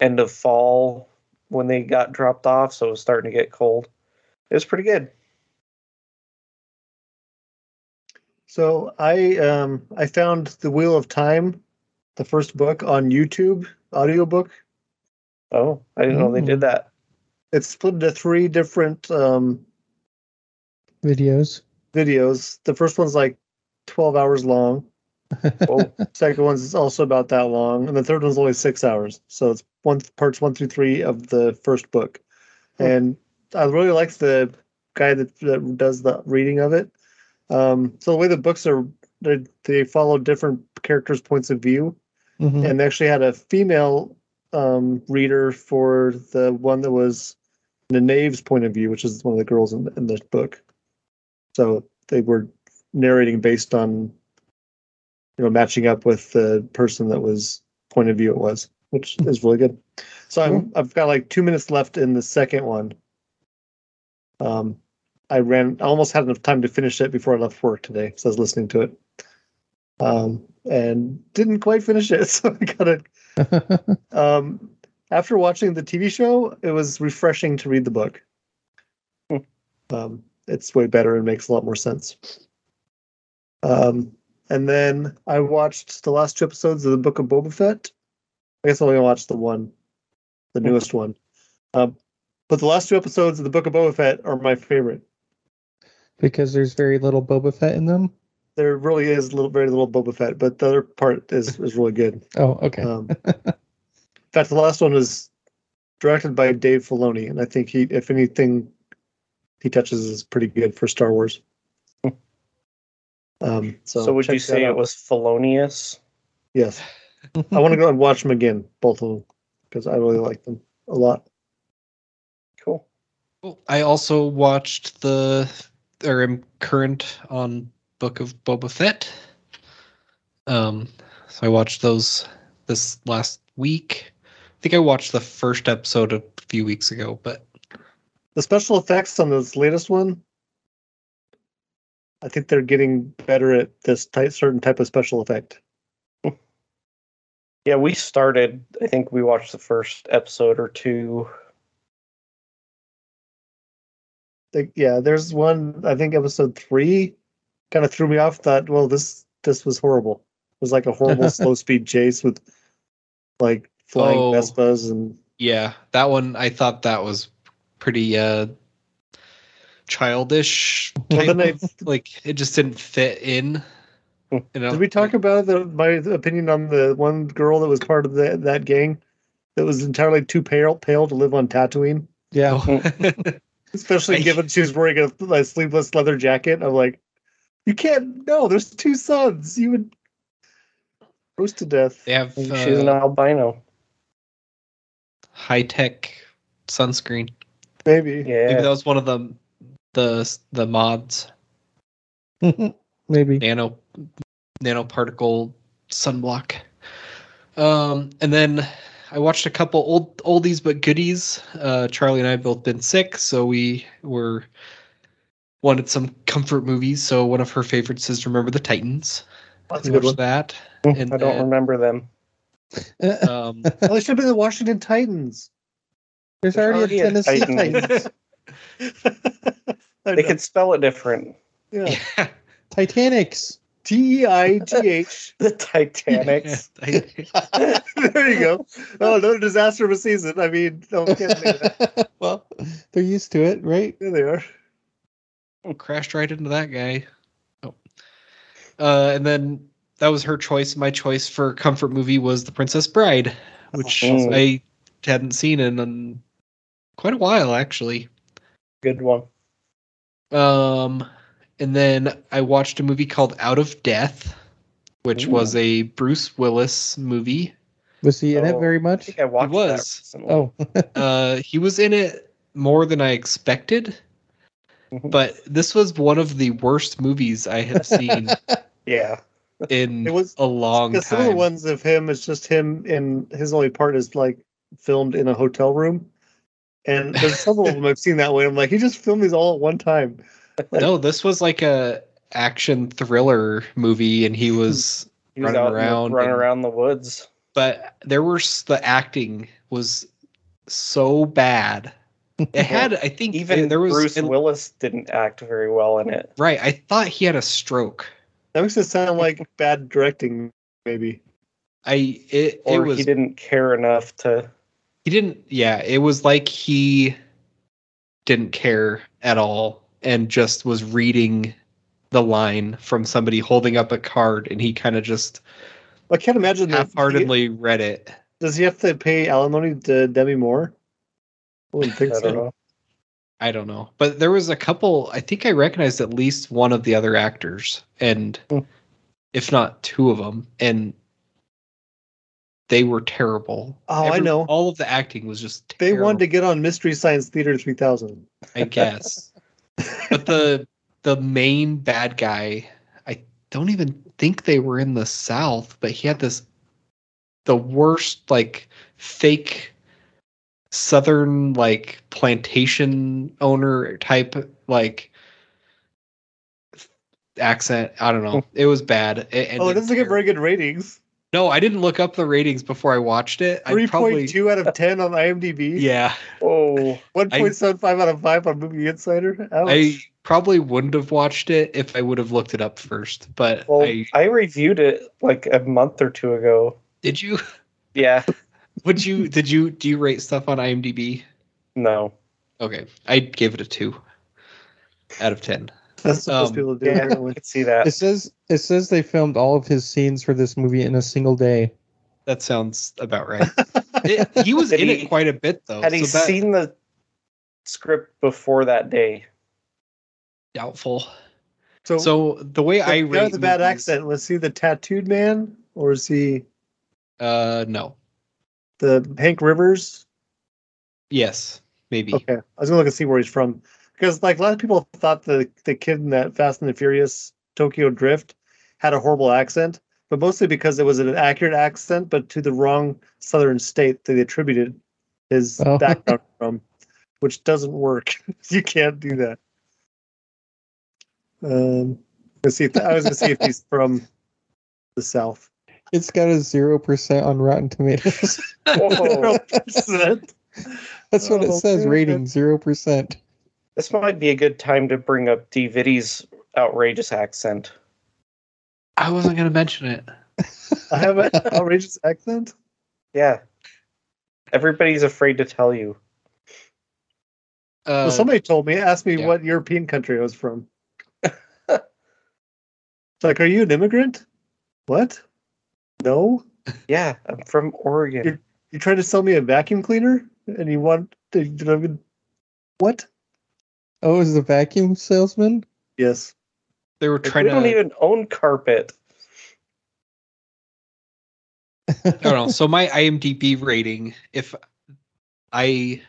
end of fall when they got dropped off, so it was starting to get cold. It was pretty good. So I um I found the Wheel of Time, the first book on YouTube audiobook. Oh, I didn't know they did that. It's split into three different um Videos. videos. The first one's like 12 hours long. Oh, Second one's also about that long, and the third one's only six hours. So it's one parts one through three of the first book. And I really like the guy that, that does the reading of it. Um, so the way the books are, they, they follow different characters' points of view, Mhm. and they actually had a female um, reader for the one that was Nynaeve's point of view, which is one of the girls in, in the book. So they were narrating based on, you know, matching up with the person that was point of view it was, which is really good. So I'm, I've got like two minutes left in the second one. Um, I ran, I almost had enough time to finish it before I left work today, so I was listening to it. Um, and didn't quite finish it, so I got it. um, after watching the TV show, it was refreshing to read the book. Hmm. Um, it's way better and makes a lot more sense. Um, and then I watched the last two episodes of the Book of Boba Fett. I guess I only watched the one, the newest one. Um, but the last two episodes of the Book of Boba Fett are my favorite. because there's very little Boba Fett in them. There really is little, very little Boba Fett, but the other part is is really good. Oh, okay. Um, in fact, the last one was directed by Dave Filoni, and I think he, if anything, he touches is pretty good for Star Wars. Um, so, so, would you that say it was felonious? Yes, I want to go and watch them again, both of them, because I really like them a lot. Cool. I also watched the, or am current on Book of Boba Fett. Um, so I watched those this last week. I think I watched the first episode a few weeks ago, but The special effects on this latest one, I think they're getting better at this type, certain type of special effect. Yeah, we started. I think we watched the first episode or two. Like, yeah, there's one. I think episode three kind of threw me off. Thought, well, this this was horrible. It was like a horrible slow speed chase with like flying Oh. Vespas and yeah, that one I thought that was pretty uh childish. Well, then I- of- like it just didn't fit in. You know, Did we talk about the, my opinion on the one girl that was part of the, that gang that was entirely too pale pale to live on Tatooine? yeah. Especially I- given she was wearing a, a sleeveless leather jacket. I'm like, you can't. No, there's two suns. You would roast to death. they have Maybe She's an uh, albino. high tech sunscreen. Maybe. Yeah. Maybe that was one of the the the mods. Maybe. nano nanoparticle sunblock. Um, and then I watched a couple old oldies but goodies. Uh, Charlie and I have both been sick, so we were wanted some comfort movies. So one of her favorites is Remember the Titans. That's a We good watched one. that. I don't then, remember them. um, Oh, they should have been the Washington Titans. There's already, already a a Tennessee Titans. Titans. They know. could spell it different. yeah. yeah. Titanics. T E I T H. The Titanics. There you go. Oh, another disaster of a season. I mean, no one can say that. well, they're used to it, right? There they are. Crashed right into that guy. Oh. Uh, and then that was her choice. My choice for comfort movie was The Princess Bride, which Oh. I hadn't seen in, in quite a while, actually. Good one. Um, and then I watched a movie called Out of Death, which Ooh. was a Bruce Willis movie. Was he in it Oh, very I much? think I watched He was. that. Oh, Uh, he was in it more than I expected, Mhm. but this was one of the worst movies I have seen Yeah. in It was- a long Because some of the ones of him is just him, and his only part is like filmed in a hotel room. And there's some of them I've seen that way. I'm like, he just filmed these all at one time. no, this was like a action thriller movie, and he was. He was Running the- around running around the woods. But there was the acting was so bad. It had, I think, Even there was Bruce and- Willis didn't act very well in it. right. I thought he had a stroke. That makes it sound like bad directing, maybe. I it Or it was he didn't care enough to. he didn't yeah it was like he didn't care at all and just was reading the line from somebody holding up a card and he kind of just I can't imagine that. half-heartedly read it Does he have to pay alimony to Demi Moore? I wouldn't think I so. don't know. i don't know but there was a couple i think i recognized at least one of the other actors and Hmm. if not two of them and they were terrible Oh, I know. all of the acting was just They wanted to get on Mystery Science Theater 3000. i guess but the the main bad guy i don't even think they were in the south but he had this the worst like fake southern like plantation owner type like accent i don't know oh. it was bad and oh, it doesn't get very good ratings. no i didn't look up the ratings before i watched it Three point two out of ten on IMDb. yeah Oh. Oh, One point seven five out of five on Movie Insider. Ouch. i probably wouldn't have watched it if i would have looked it up first but well, i I reviewed it like a month or two ago. did you Yeah. Would you did you do you rate stuff on IMDb? No. Okay, I gave it a two out of ten. That's supposed um, to be able to do. Yeah, I apparently. see that. it says it says they filmed all of his scenes for this movie in a single day. That sounds about right. It- he was Had in he- it quite a bit though. Had he that, seen the script before that day? doubtful. So, So the way the I guy rate with the bad movies- accent was he the tattooed man or is he Uh, no. The Hank Rivers? Yes, maybe. Okay, I was gonna look and see where he's from because like a lot of people thought the the kid in that Fast and the Furious Tokyo Drift had a horrible accent, but mostly because it was an accurate accent, but to the wrong southern state that they attributed his Oh. background from, which doesn't work. you can't do that. Um, let's see. If, I was gonna see if he's from the south. It's got a zero percent on Rotten Tomatoes. Oh, That's what it Oh, says. Rating zero percent. this might be a good time to bring up D'Viddy's outrageous accent. I wasn't gonna mention it. I have an outrageous accent. Yeah. Everybody's afraid to tell you. Uh, well, somebody told me, asked me yeah. what European country I was from. it's like, are you an immigrant? What? No. Yeah, I'm from Oregon. You're trying to sell me a vacuum cleaner, and you want to? you know, What? Oh, is the vacuum salesman? Yes. they were Like, trying we to. don't even own carpet. I don't know. So my IMDb rating, if I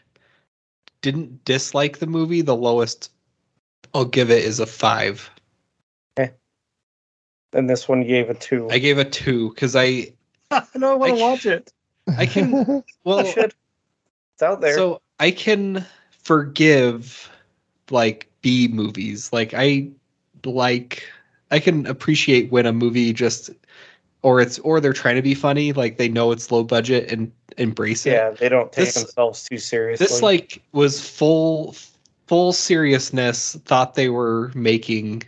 didn't dislike the movie, the lowest I'll give it is a five. And this one gave a two. I gave a two because I I don't want to watch it. I can well You should. It's out there. so I can forgive like B movies. Like I like I can appreciate when a movie just or it's or they're trying to be funny, like they know it's low budget and embrace it. yeah, they don't take This- themselves too seriously. this like was full full seriousness thought they were making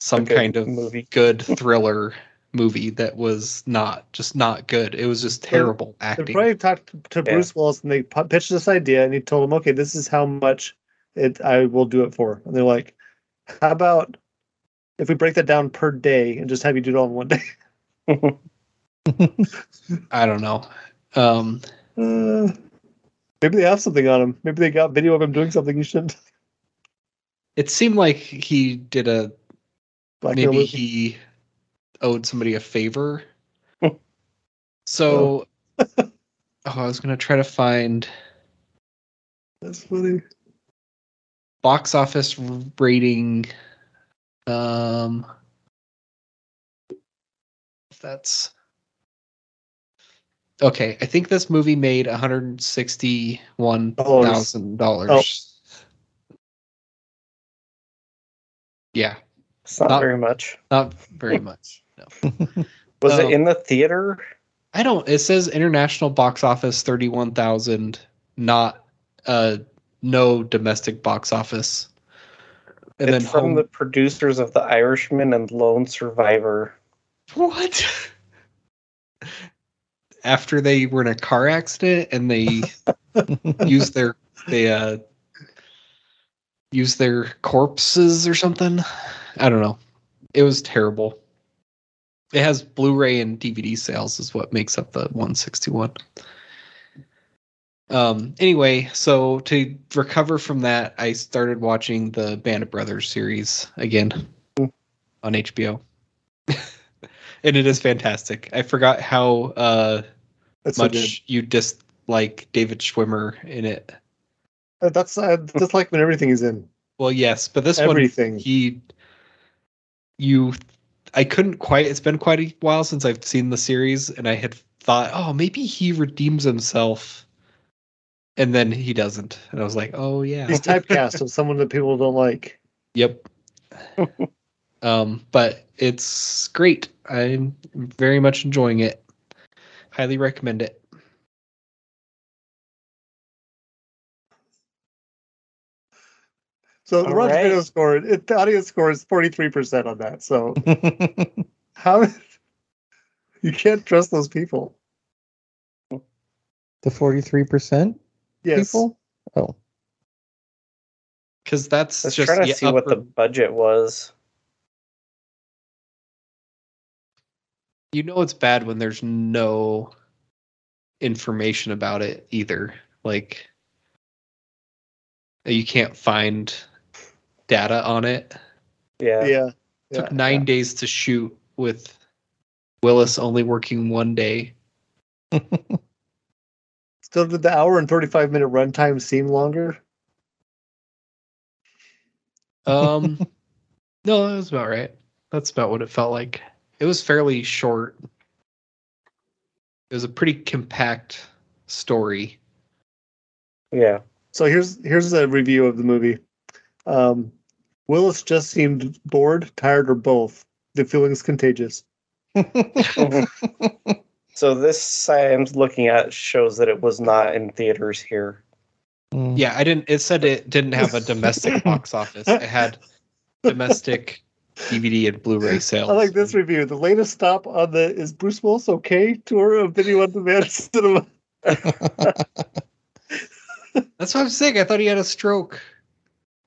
some good kind of movie. good thriller movie that was not just not good. It was just terrible They acting. probably talked to Yeah. Bruce Willis and they pu- pitched this idea, and he told them, "Okay, this is how much it I will do it for." And they're like, "How about if we break that down per day and just have you do it all in one day?" I don't know. Um, Uh, maybe they have something on him. Maybe they got video of him doing something he shouldn't. it seemed like he did a Black maybe he owed somebody a favor. so, oh, I was gonna try to find That's funny. box office rating. Um, that's okay. I think this movie made one hundred sixty-one thousand dollars. Yeah, It's not Not- very much. not very much. No. Was Oh. it in the theater? I don't. It says international box office thirty-one thousand, not uh no domestic box office. And it's then from home- the producers of The Irishman and Lone Survivor. what? After they were in a car accident and they used their they uh used their corpses or something. I don't know. It was terrible. It has Blu-ray and DVD sales is what makes up the 161. Um anyway, so to recover from that, I started watching the Band of Brothers series again on HBO. and it is fantastic. I forgot how uh That's much good. you dislike David Schwimmer in it. Uh, That's uh, that's like when everything is in Well, yes, but this everything. one he you I couldn't quite it's been quite a while since I've seen the series and I had thought, "Oh, maybe he redeems himself." And then he doesn't. And I was like, "Oh yeah." He's typecast of someone that people don't like. Yep. um, but it's great. I'm very much enjoying it. Highly recommend it. So the All Rotten right. Tomatoes score, it, the audience score is forty three percent on that. So how you can't trust those people? the forty-three percent Yes, people. Oh, Because that's I was just trying to the see what the budget was. you know it's bad when there's no information about it either like you can't find data on it Yeah. yeah, It took yeah, nine days to shoot with willis only working one day Still, did the hour and thirty five minute runtime seem longer? um no that was about right that's about what it felt like it was fairly short it was a pretty compact story Yeah. So here's here's a review of the movie. Um, Willis just seemed bored, tired, or both. The feeling's contagious. So this I'm looking at shows that it was not in theaters here. Mm. Yeah, I didn't. It said it didn't have a domestic box office. It had domestic DVD and Blu-ray sales. I like this review. The latest stop on the is Bruce Willis okay tour of video on demand cinema. That's what I'm saying. I thought he had a stroke.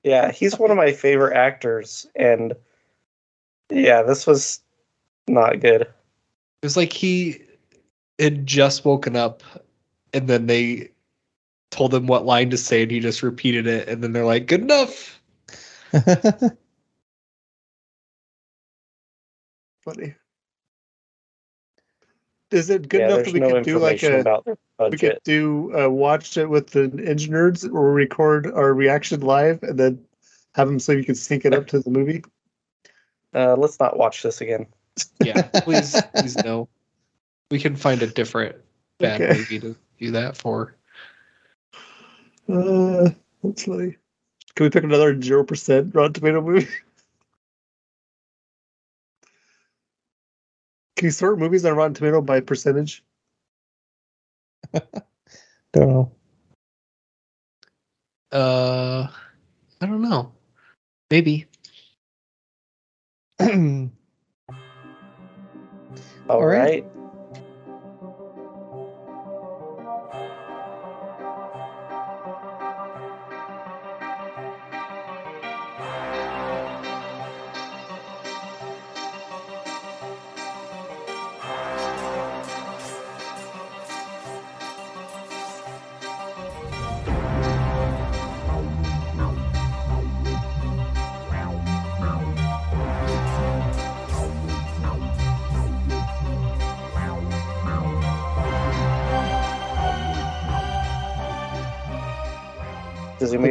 Yeah, he's one of my favorite actors, and yeah, this was not good. It was like he had just woken up, and then they told him what line to say, and he just repeated it, and then they're like, "Good enough." Funny. Is it good yeah, enough that we no could do like a we could do uh, watch it with the engine nerds or record our reaction live and then have them so you can sync it up to the movie? Uh, let's not watch this again. Yeah, please, please no. We can find a different bad Okay. movie to do that for. Uh, that's funny. Can we pick another zero percent Rotten Tomato movie? Can you sort movies on Rotten Tomato by percentage? Don't know. Uh, I don't know. Maybe. All All right. right.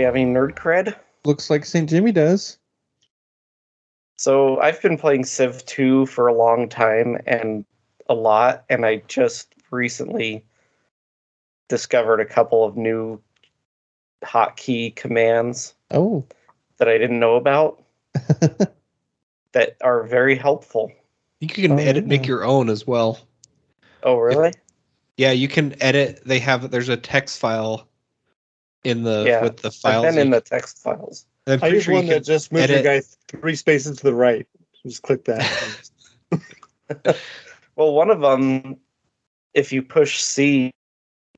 Have any nerd cred? Looks like St. Jimmy does. So I've been playing Civ 2 for a long time and a lot, and I just recently discovered a couple of new hotkey commands Oh. that I didn't know about that are very helpful. You can Oh, edit, make your own as well. Oh, really? Yeah, you can edit. They have there's a text file in the Yeah, with the I've files. been in the text files. I'm I pretty use sure you one that just moves your edit- guy three spaces to the right. Just click that. Well, one of them, if you push C,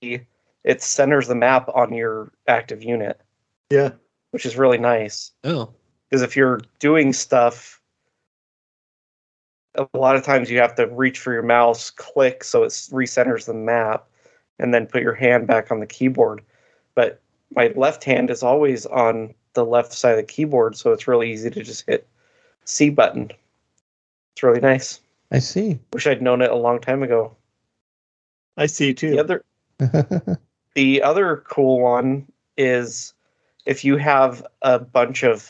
it centers the map on your active unit, yeah. which is really nice. Oh, Because if you're doing stuff, a lot of times you have to reach for your mouse, click so it recenters the map, and then put your hand back on the keyboard. But my left hand is always on the left side of the keyboard, so it's really easy to just hit C button. It's really nice. I see. Wish I'd known it a long time ago. I see too. The other the other cool one is if you have a bunch of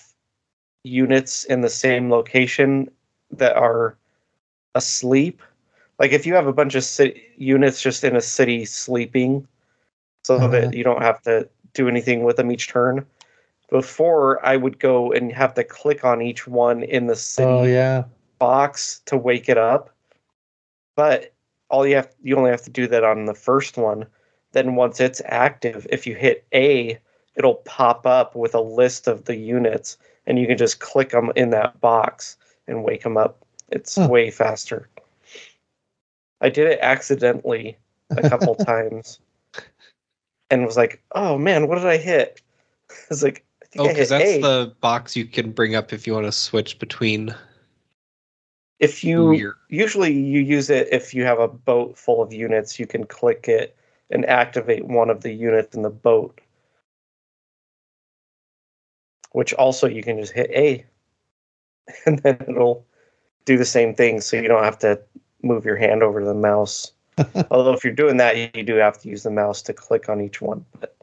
units in the same location that are asleep like if you have a bunch of city units just in a city sleeping so Uh-huh. that you don't have to do anything with them each turn before i would go and have to click on each one in the oh, city oh yeah. box to wake it up. But all you have you only have to do that on the first one. Then once it's active, if you hit A, it'll pop up with a list of the units and you can just click them in that box and wake them up. It's Huh. way faster. I did it accidentally a couple times and was like, "Oh man, what did I hit?" I was like, "I think oh, I because hit that's A." the box you can bring up if you want to switch between if you you're. usually you use it if you have a boat full of units you can click it and activate one of the units in the boat which also you can just hit a and then it'll do the same thing so you don't have to move your hand over to the mouse although if you're doing that you do have to use the mouse to click on each one but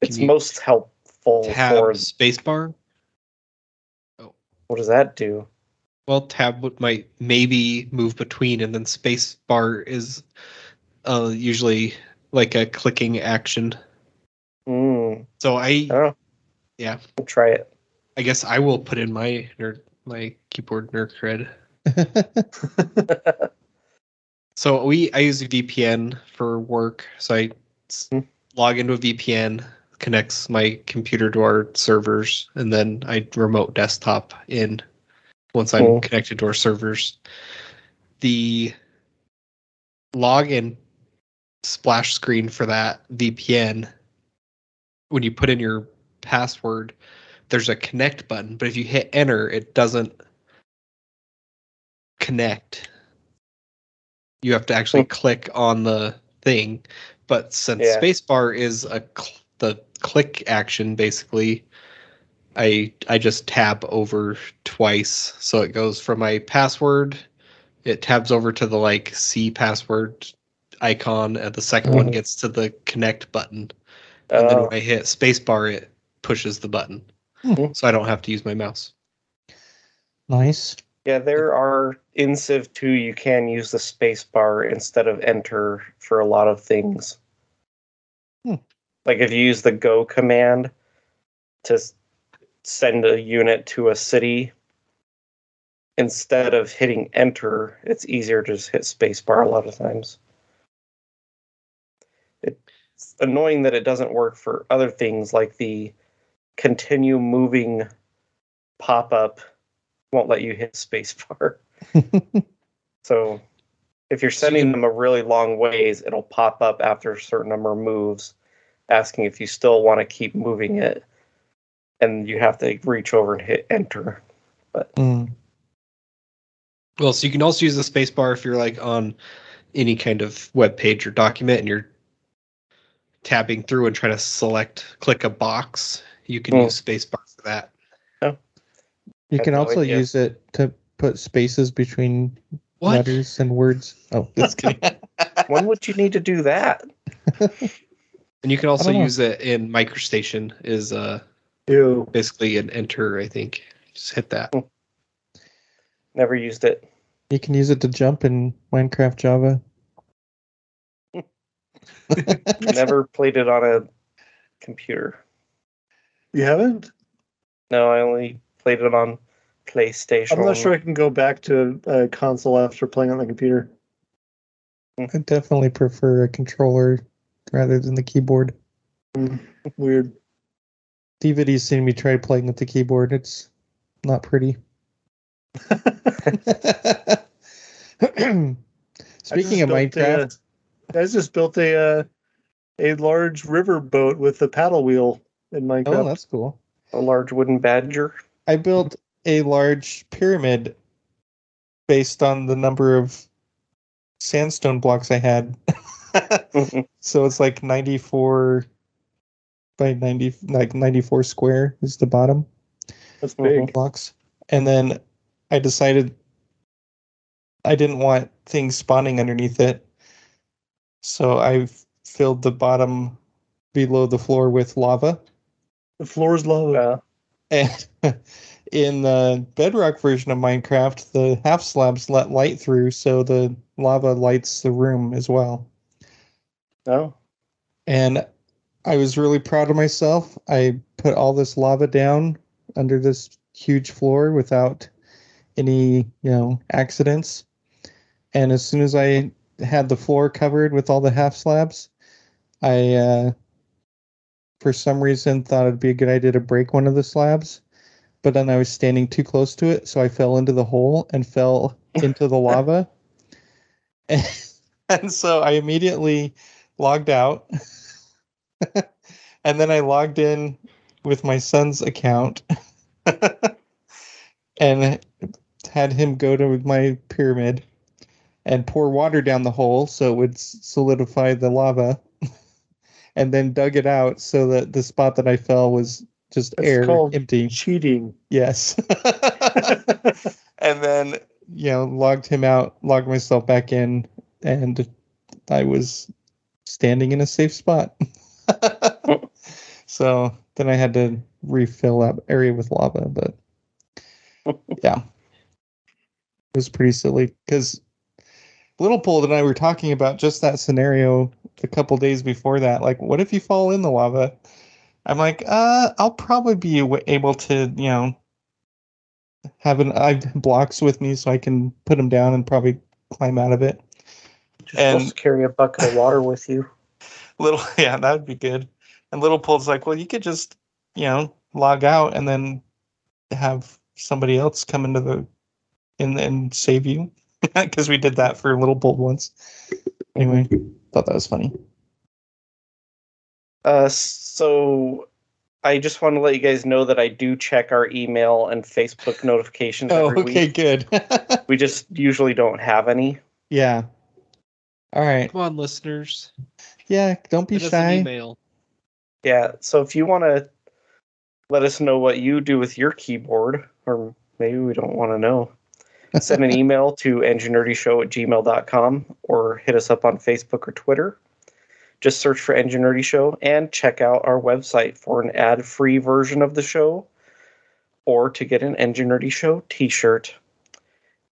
it's most helpful tab for spacebar. Oh, what does that do Well, tab would might maybe move between, and then spacebar is uh, usually like a clicking action. mm, So I, oh yeah, we'll try it I guess I will put in my nerd, my keyboard nerd cred. So we I use a VPN for work. So I Hmm. log into a VPN, connects my computer to our servers, and then I remote desktop in once I'm connected to our servers. The login splash screen for that VPN, when you put in your password, there's a connect button, but if you hit enter, it doesn't connect. You have to actually click on the thing. But since Yeah. spacebar is a cl- the click action, basically, I I just tab over twice, so it goes from my password. It tabs over to the like C password icon, and the 2nd one Mhm. gets to the connect button. And then Oh. when I hit spacebar, it pushes the button, Hmm. so I don't have to use my mouse. nice. Yeah, there are in Civ 2 you can use the space bar instead of enter for a lot of things. Hmm. Like if you use the go command to send a unit to a city instead of hitting enter, it's easier to just hit space bar a lot of times. It's annoying that it doesn't work for other things like the continue moving pop up won't let you hit spacebar. so if you're sending them a really long ways, it'll pop up after a certain number of moves, asking if you still want to keep moving it, and you have to reach over and hit enter. Mm. Well, so you can also use the spacebar if you're like on any kind of web page or document and you're tabbing through and trying to select click a box. You can Hmm. use spacebar for that. You can no also idea. use it to put spaces between What? letters and words. Oh, just kidding. when would you need to do that? And you can also use it in MicroStation is uh Ew. basically an enter, I think. Just hit that. Never used it. you can use it to jump in Minecraft Java. Never played it on a computer. You haven't? No, I only played it on PlayStation. I'm not sure I can go back to a console after playing on the computer. Hmm. I definitely prefer a controller rather than the keyboard. Hmm. Weird. D'Viddy's seen me try playing with the keyboard. It's not pretty. Speaking of built a- uh, Minecraft, I just built a uh, a large river boat with a paddle wheel in oh, Minecraft. oh, that's cool. A large wooden badger. I built a large pyramid based on the number of sandstone blocks I had. so it's like 94 by 90 like 94 square is the bottom That's big. blocks. And then I decided I didn't want things spawning underneath it. So I filled the bottom below the floor with lava. The floor is lava. And in the bedrock version of Minecraft, the half slabs let light through, so the lava lights the room as well. no. And I was really proud of myself. I put all this lava down under this huge floor without any, you know, accidents. And as soon as I had the floor covered with all the half slabs, I, uh, for some reason, thought it'd be a good idea to break one of the slabs. But then I was standing too close to it, so I fell into the hole and fell into the lava. And, and so I immediately logged out. and then I logged in with my son's account and had him go to my pyramid and pour water down the hole so it would solidify the lava and then dug it out so that the spot that I fell was just It's air empty. Cheating. Yes. and then, you know, logged him out, logged myself back in, and I was standing in a safe spot. Oh. so then I had to refill that area with lava, but yeah. It was pretty silly because Little Pold and I were talking about just that scenario a couple days before that. Like, what if you fall in the lava? I'm like, uh, I'll probably be able to, you know, have an I blocks with me so I can put them down and probably climb out of it. Just And- carry a bucket of water with you. Little, yeah, that would be good. And Little Pold's like, well, you could just, you know, log out and then have somebody else come into the in and save you because we did that for Little Pole once. Anyway, thought that was funny. Uh, so I just want to let you guys know that I do check our email and Facebook notifications Oh, every okay, week. good. We just usually don't have any. yeah. All right. Come on, listeners. Yeah, don't be Send us an shy. email. Yeah, so if you want to let us know what you do with your keyboard, or maybe we don't want to know, send an email to engineerdyshow at gmail.com or hit us up on Facebook or Twitter. Just search for Engine Nerdy Show and check out our website for an ad free version of the show or to get an Engine Nerdy Show t shirt.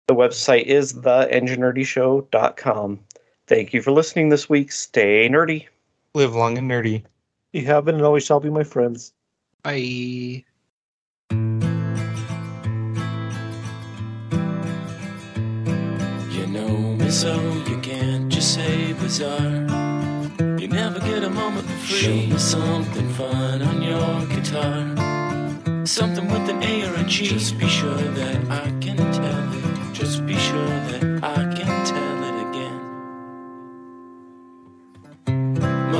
The website is theenginernerdyshow.com. Thank you for listening this week. Stay nerdy. Live long and nerdy. You have been and always shall be my friends. Bye. So you can't just say bizarre. You never get a moment for free. Show me something fun on your guitar. Something with an A or a G. Just be sure that I can tell it. Just be sure that I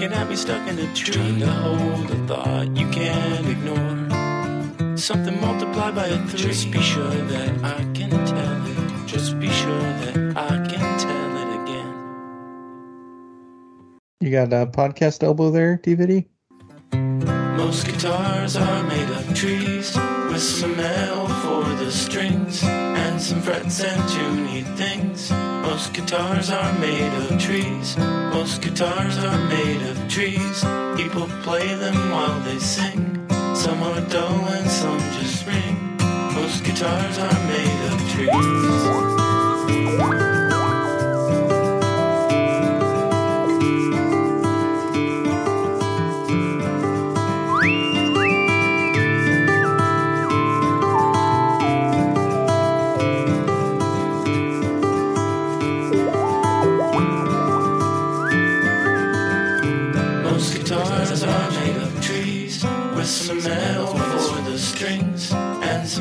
Looking at me stuck in a tree, trying to hold a thought you can't ignore. Something multiplied by a three. Just be sure that I can tell it. Just be sure that I can tell it again. You got a podcast elbow there, D'Viddy? Most guitars are made of trees with some L for the strings and some frets and tuney things. Most guitars are made of trees. Most guitars are made of trees. People play them while they sing. Some are dull and some just ring. Most guitars are made of trees.